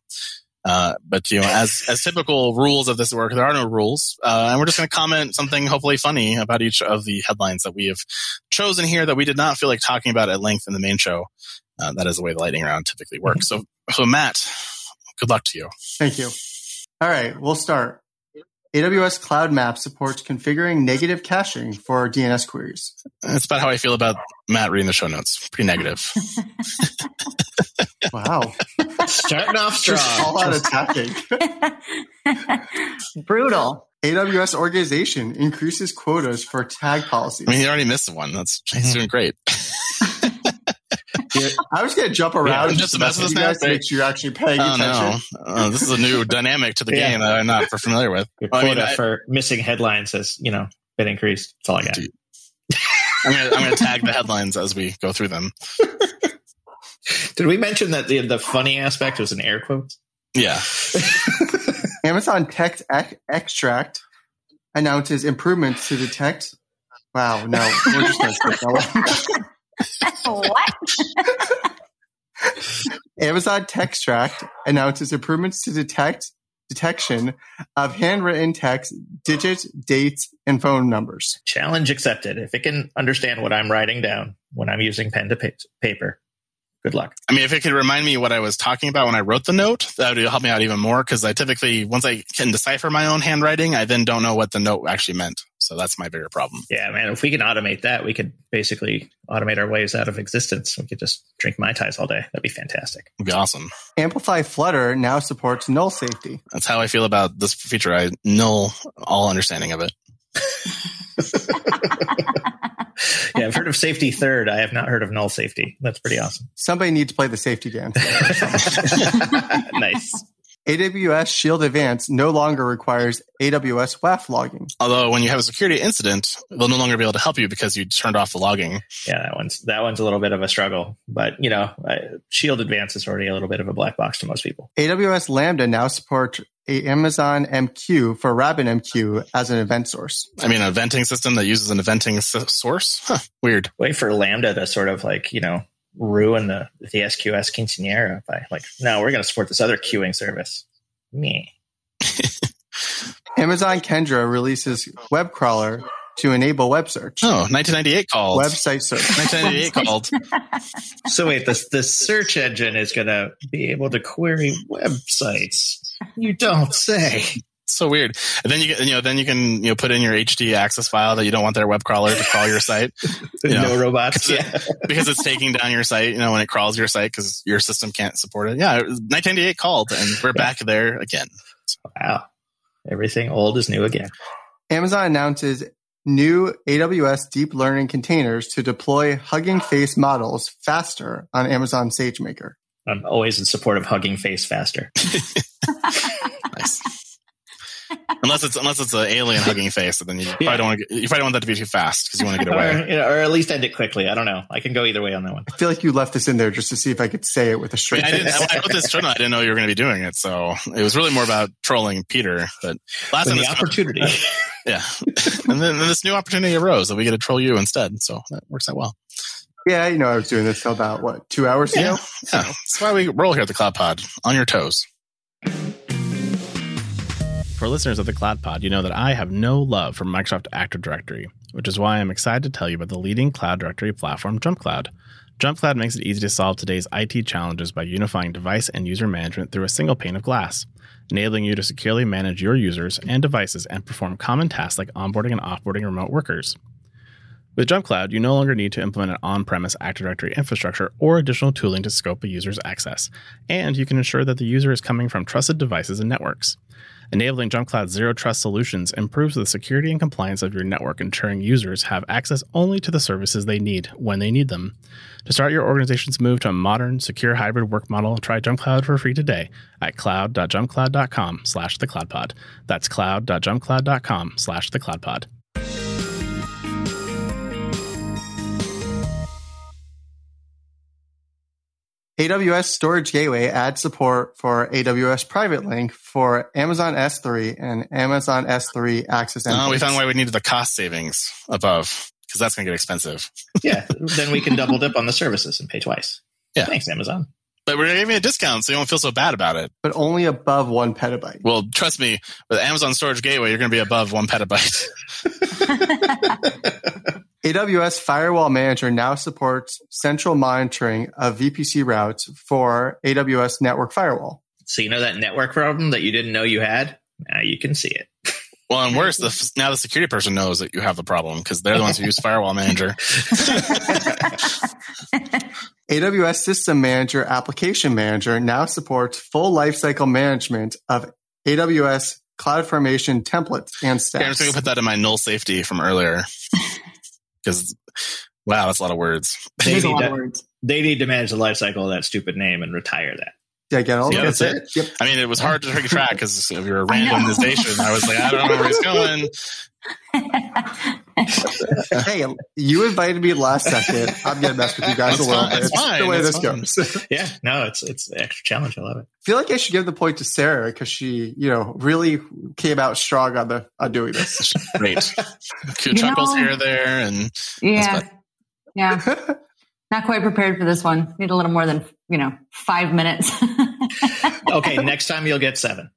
Uh, but you know, as as typical rules of this work, there are no rules, uh, and we're just going to comment something hopefully funny about each of the headlines that we have chosen here that we did not feel like talking about at length in the main show. Uh, that is the way the lightning round typically works. So, so Matt, good luck to you. Thank you. All right, we'll start. AWS Cloud Map supports configuring negative caching for DNS queries. That's about how I feel about Matt reading the show notes. Pretty negative. [laughs] wow. Starting off strong. Just all out attacking. [laughs] Brutal. AWS organization increases quotas for tag policies. I mean, he already missed one. That's he's doing great. I was going to jump around yeah, just about this guys to make sure you're actually paying oh, attention. No. Uh, this is a new dynamic to the yeah. game that I'm not familiar with. Your quota I mean, I, for missing headlines has, you know, been increased. That's all I got. I'm going I'm to tag the headlines as we go through them. [laughs] Did we mention that the the funny aspect was in air quotes? Yeah. [laughs] Amazon Text Extract announces improvements to detect. Wow, no, we're just going to skip that one. [laughs] [laughs] what? [laughs] Amazon Textract announces improvements to detect detection of handwritten text, digits, dates, and phone numbers. Challenge accepted. If it can understand what I'm writing down when I'm using pen to pa- paper, good luck. I mean, if it could remind me what I was talking about when I wrote the note, that would help me out even more because I typically, once I can decipher my own handwriting, I then don't know what the note actually meant. So that's my bigger problem. Yeah, man. If we can automate that, we could basically automate our ways out of existence. We could just drink mai tais all day. That'd be fantastic. It'd be awesome. Amplify Flutter now supports null safety. That's how I feel about this feature. I null all understanding of it. [laughs] yeah, I've heard of safety third. I have not heard of null safety. That's pretty awesome. Somebody needs to play the safety dance. [laughs] nice. AWS Shield Advanced no longer requires AWS WAF logging. Although when you have a security incident, they'll no longer be able to help you because you turned off the logging. Yeah, that one's that one's a little bit of a struggle, but you know, uh, Shield Advanced is already a little bit of a black box to most people. AWS Lambda now supports a Amazon MQ for RabbitMQ as an event source. I mean, an venting system that uses an eventing s- source. Huh, weird. Wait for Lambda to sort of like you know ruin the the SQS quinceanera by like, no, we're going to support this other queuing service. Me. [laughs] Amazon Kendra releases web crawler to enable web search. Oh, 1998 called. Website search. 1998 [laughs] called. So wait, the the search engine is going to be able to query websites. You don't say. So weird. And then you get, you know, then you can, you know, put in your htaccess file that you don't want their web crawler to crawl your site. [laughs] You know, no robots. because Yeah. it- [laughs] because it's taking down your site, you know, when it crawls your site because your system can't support it. Yeah, it was 1998 called and we're back [laughs] there again. Wow. Everything old is new again. Amazon announces new AWS deep learning containers to deploy Hugging Face models faster on Amazon SageMaker. I'm always in support of hugging face faster. Nice. Unless it's unless it's an alien hugging face, then you probably Yeah. don't want to. You probably don't want that to be too fast because you want to get Or, away. [laughs] you know, or at least end it quickly. I don't know. I can go either way on that one. I feel like you left this in there just to see if I could say it with a straight mean, I didn't. face. When I wrote this journal, I didn't know you were going to be doing it, so it was really more about trolling Peter. But last When time, the this, opportunity. [laughs] yeah, and then, then this new opportunity arose that we get to troll you instead, so that works out well. Yeah, you know, I was doing this till about what two hours Yeah, ago. yeah. That's why we roll here at the Cloud Pod on your toes. For listeners of the Cloud Pod, you know that I have no love for Microsoft Active Directory, which is why I'm excited to tell you about the leading cloud directory platform, JumpCloud. JumpCloud makes it easy to solve today's IT challenges by unifying device and user management through a single pane of glass, enabling you to securely manage your users and devices and perform common tasks like onboarding and offboarding remote workers. With JumpCloud, you no longer need to implement an on premise Active Directory infrastructure or additional tooling to scope a user's access, and you can ensure that the user is coming from trusted devices and networks. Enabling JumpCloud's zero trust solutions improves the security and compliance of your network, ensuring users have access only to the services they need when they need them. To start your organization's move to a modern, secure hybrid work model, try JumpCloud for free today at cloud.jumpcloud.com slash the. That's cloud.jumpcloud.com slash the. AWS Storage Gateway adds support for AWS PrivateLink for Amazon S3 and Amazon S3 Access Oh, we endpoints. found why we needed the cost savings above because that's going to get expensive. [laughs] yeah. Then we can double dip on the services and pay twice. Yeah. Thanks, Amazon. But we're giving you a discount so you don't feel so bad about it. but only above one petabyte. Well, trust me, with Amazon Storage Gateway, you're going to be above one petabyte. [laughs] [laughs] AWS Firewall Manager now supports central monitoring of VPC routes for AWS Network Firewall. So you know that network problem that you didn't know you had? Now you can see it. Well, and worse, the, now the security person knows that you have the problem because they're the ones who use Firewall Manager. [laughs] AWS System Manager Application Manager now supports full lifecycle management of AWS CloudFormation templates and Here, I'm just going to put that in my null safety from earlier [laughs] because, wow, that's a lot of words. They There's a need, lot of to, words. they need to manage the life cycle of that stupid name and retire that. Did I get all Yeah, that's it. Yep. I mean, it was hard to keep track because of your [laughs] I know. randomization. I was like, I don't know where he's going. [laughs] [laughs] hey, you invited me last second. I'm gonna mess with you guys That's a little fine, bit. that's It's fine, the way that's this fine. goes. [laughs] Yeah, no, it's it's an extra challenge. I love it. I feel like I should give the point to Sara because she, you know, really came out strong on the on doing this. [laughs] Great. Cute You chuckles know- here, there, and yeah. Yeah. Not quite prepared for this one. Need a little more than you know five minutes. okay, next time you'll get seven.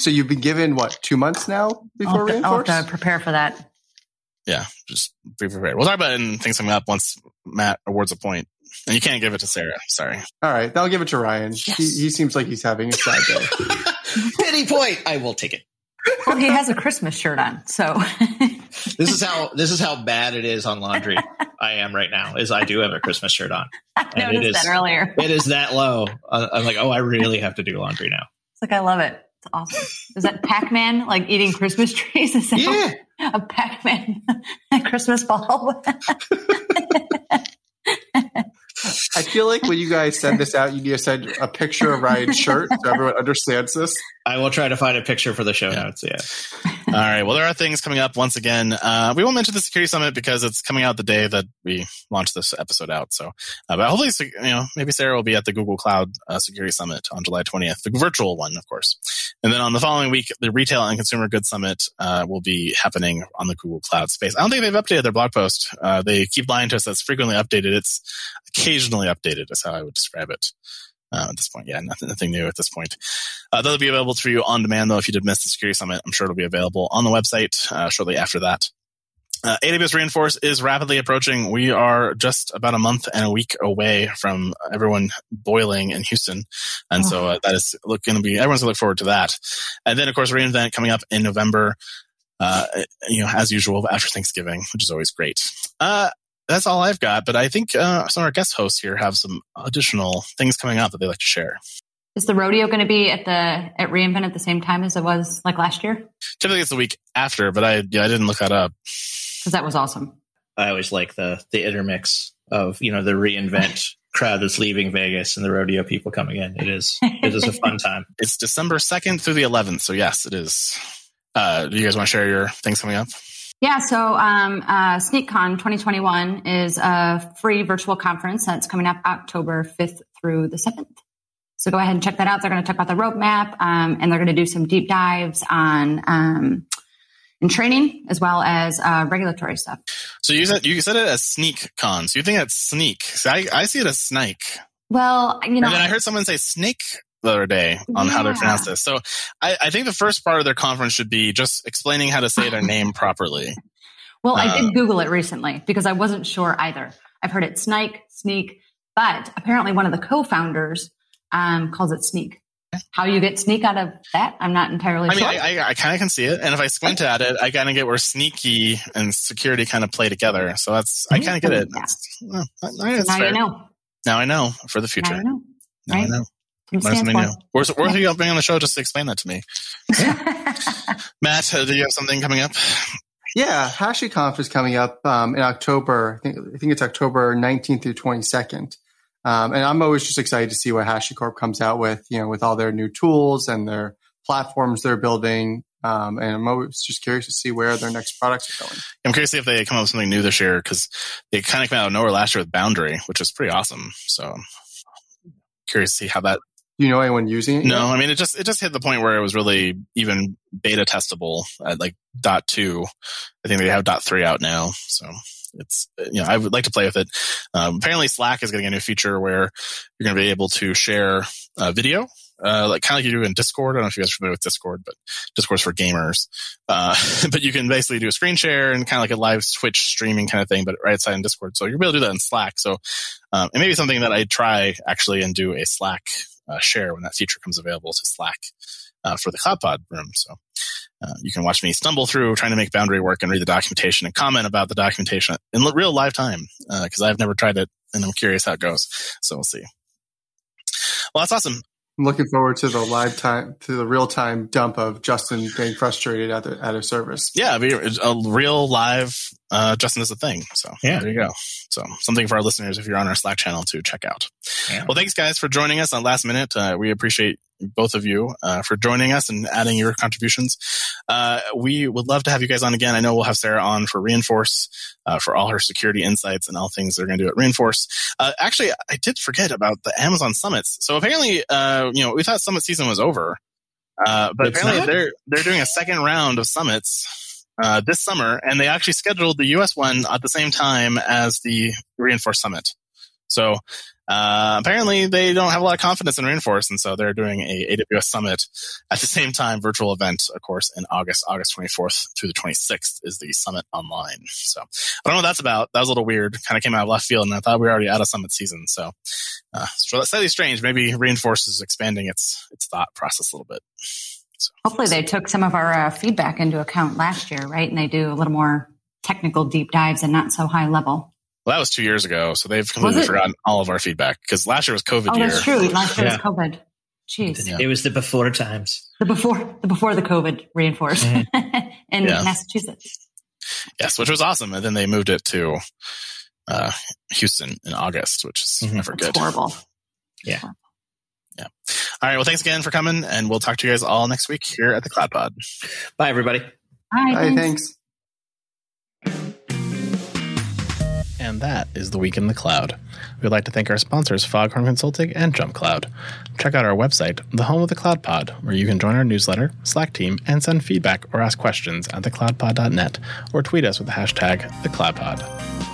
So you've been given what two months now before I'll, reinforce? I'll have to prepare for that. Yeah, just be prepared. We'll talk about it in things coming up once Matt awards a point. And you can't give it to Sara. Sorry. All right, I'll give it to Ryan. Yes. He, he seems like he's having a sad day. [laughs] Pity point. I will take it. Well, he has a Christmas shirt on, so [laughs] This is how this is how bad it is on laundry. [laughs] I am right now. Is I do have a Christmas shirt on. I And it noticed is- that earlier. It is that low. I'm like, oh, I really have to do laundry now. It's like I love it. It's awesome. Is that Pac-Man like eating Christmas trees? [laughs] Is that Yeah. a Pac-Man [laughs] Christmas bulb? [laughs] I feel like when you guys send this out, you need to send a picture of Ryan's shirt so everyone understands this. I will try to find a picture for the show notes. Yeah. All right. Well, there are things coming up once again. Uh, we won't mention the security summit because it's coming out the day that we launch this episode out. So, uh, but hopefully, you know, maybe Sara will be at the Google Cloud uh, Security Summit on July 20th, the virtual one, of course. And then on the following week, the Retail and Consumer Goods Summit uh, will be happening on the Google Cloud space. I don't think they've updated their blog post. Uh, they keep lying to us That's frequently updated. It's occasionally updated, is how I would describe it. Uh, at this point, yeah, nothing, nothing new at this point. Uh, that'll be available for you on demand, though. If you did miss the security summit, I'm sure it'll be available on the website uh, shortly after that. Uh, AWS Reinforce is rapidly approaching. We are just about a month and a week away from everyone boiling in Houston, and so uh, that is going to be everyone's going to look forward to that. And then, of course, reInvent coming up in November. Uh, you know, as usual after Thanksgiving, which is always great. That's all I've got, but I think uh, some of our guest hosts here have some additional things coming up that they'd like to share. Is the rodeo going to be at the at reInvent at the same time as it was like last year? Typically, it's the week after, but I yeah I didn't look that up. Because that was awesome. I always like the the intermix of you know the reinvent [laughs] crowd that's leaving Vegas and the rodeo people coming in. It is it is a fun [laughs] time. It's December second through the eleventh, so yes, it is. Uh, do you guys want to share your things coming up? Yeah, so um, uh, SnykCon 2021 is a free virtual conference that's coming up October 5th through the 7th. So go ahead and check that out. They're going to talk about the roadmap um, and they're going to do some deep dives on um, in training as well as uh, regulatory stuff. So you said you said it as Sneak Con. So you think it's Sneak? So I, I see it as Snake. Well, you know, and then I heard someone say Snake the other day on how to pronounce this. So I, I think the first part of their conference should be just explaining how to say their [laughs] name properly. Well, I Uh, did Google it recently because I wasn't sure either. I've heard it snake, sneak, but apparently one of the co-founders um, calls it sneak. How you get sneak out of that, I'm not entirely I mean, sure. I, I, I kind of can see it, and if I squint at it, I kind of get where sneaky and security kind of play together. So that's I kind of get it. Yeah. That's, well, that's now fair. you know. Now I know for the Now future. you know. Now I know. What it Learn stands something new. for. Worth, worth you being on the show just to explain that to me. [laughs] Matt, uh, do you have something coming up? Yeah, HashiConf is coming up um, in October. I think, I think it's October 19th through 22nd. Um, and I'm always just excited to see what HashiCorp comes out with, you know, with all their new tools and their platforms they're building. Um, and I'm always just curious to see where their next products are going. I'm curious to see if they come up with something new this year because they kind of came out of nowhere last year with Boundary, which was pretty awesome. So curious to see how that. You know anyone using it? No, yet? I mean it just it just hit the point where it was really even beta testable at like dot two. I think they have dot three out now, so it's you know I would like to play with it. Um, apparently, Slack is getting a new feature where you're going to be able to share uh, video, uh, like kind of like you do in Discord. I don't know if you guys are familiar with Discord, but Discord's for gamers. Uh, [laughs] but you can basically do a screen share and kind of like a live Twitch streaming kind of thing, but right outside in Discord. So you'll be able to do that in Slack. So um, it may be something that I try actually and do a Slack share when that feature comes available to Slack uh, for the CloudPod room. So uh, you can watch me stumble through trying to make Boundary work and read the documentation and comment about the documentation in real live time because I've never tried it and I'm curious how it goes. So we'll see. Well, that's awesome. I'm looking forward to the live time, to the real time dump of Justin getting frustrated at the, at a service. Yeah, be a real live uh, Justin is a thing. So Yeah. there you go. So something for our listeners if you're on our Slack channel to check out. Yeah. Well, thanks guys for joining us on last minute. Uh, we appreciate both of you uh, for joining us and adding your contributions. Uh, we would love to have you guys on again. I know we'll have Sara on for Reinforce uh, for all her security insights and all things they're going to do at Reinforce. Uh, actually, I did forget about the Amazon summits. So apparently, uh, you know, we thought summit season was over, uh, but It's apparently not? they're they're doing a second round of summits uh, this summer, and they actually scheduled the U.S. one at the same time as the Reinforce Summit. So uh, apparently, they don't have a lot of confidence in Reinforce, and so they're doing a AWS Summit at the same time, virtual event, of course, in August, August 24th through the 26th is the Summit online. So I don't know what that's about. That was a little weird. Kind of came out of left field, and I thought we were already out of Summit season. So uh, slightly strange. Maybe Reinforce is expanding its its thought process a little bit. So, Hopefully, they took some of our uh, feedback into account last year, right? And they do a little more technical deep dives and not so high level. Well, that was two years ago, so they've completely forgotten all of our feedback because last year was COVID oh, year. that's true. Last year yeah. was COVID. Jeez. Yeah. It was the before times. The before the before the COVID reinforced mm-hmm. [laughs] in yeah. Massachusetts. Yes, which was awesome, and then they moved it to uh, Houston in August, which is mm-hmm. never good. horrible. Yeah. Yeah. All right. Well, thanks again for coming, and we'll talk to you guys all next week here at the Cloud Pod. Bye, everybody. Bye. Bye thanks. thanks. And that is the week in the cloud. We'd like to thank our sponsors, Foghorn Consulting and Jump Cloud. Check out our website, the home of the Cloud Pod, where you can join our newsletter, Slack team, and send feedback or ask questions at thecloudpod.net or tweet us with the hashtag thecloudpod.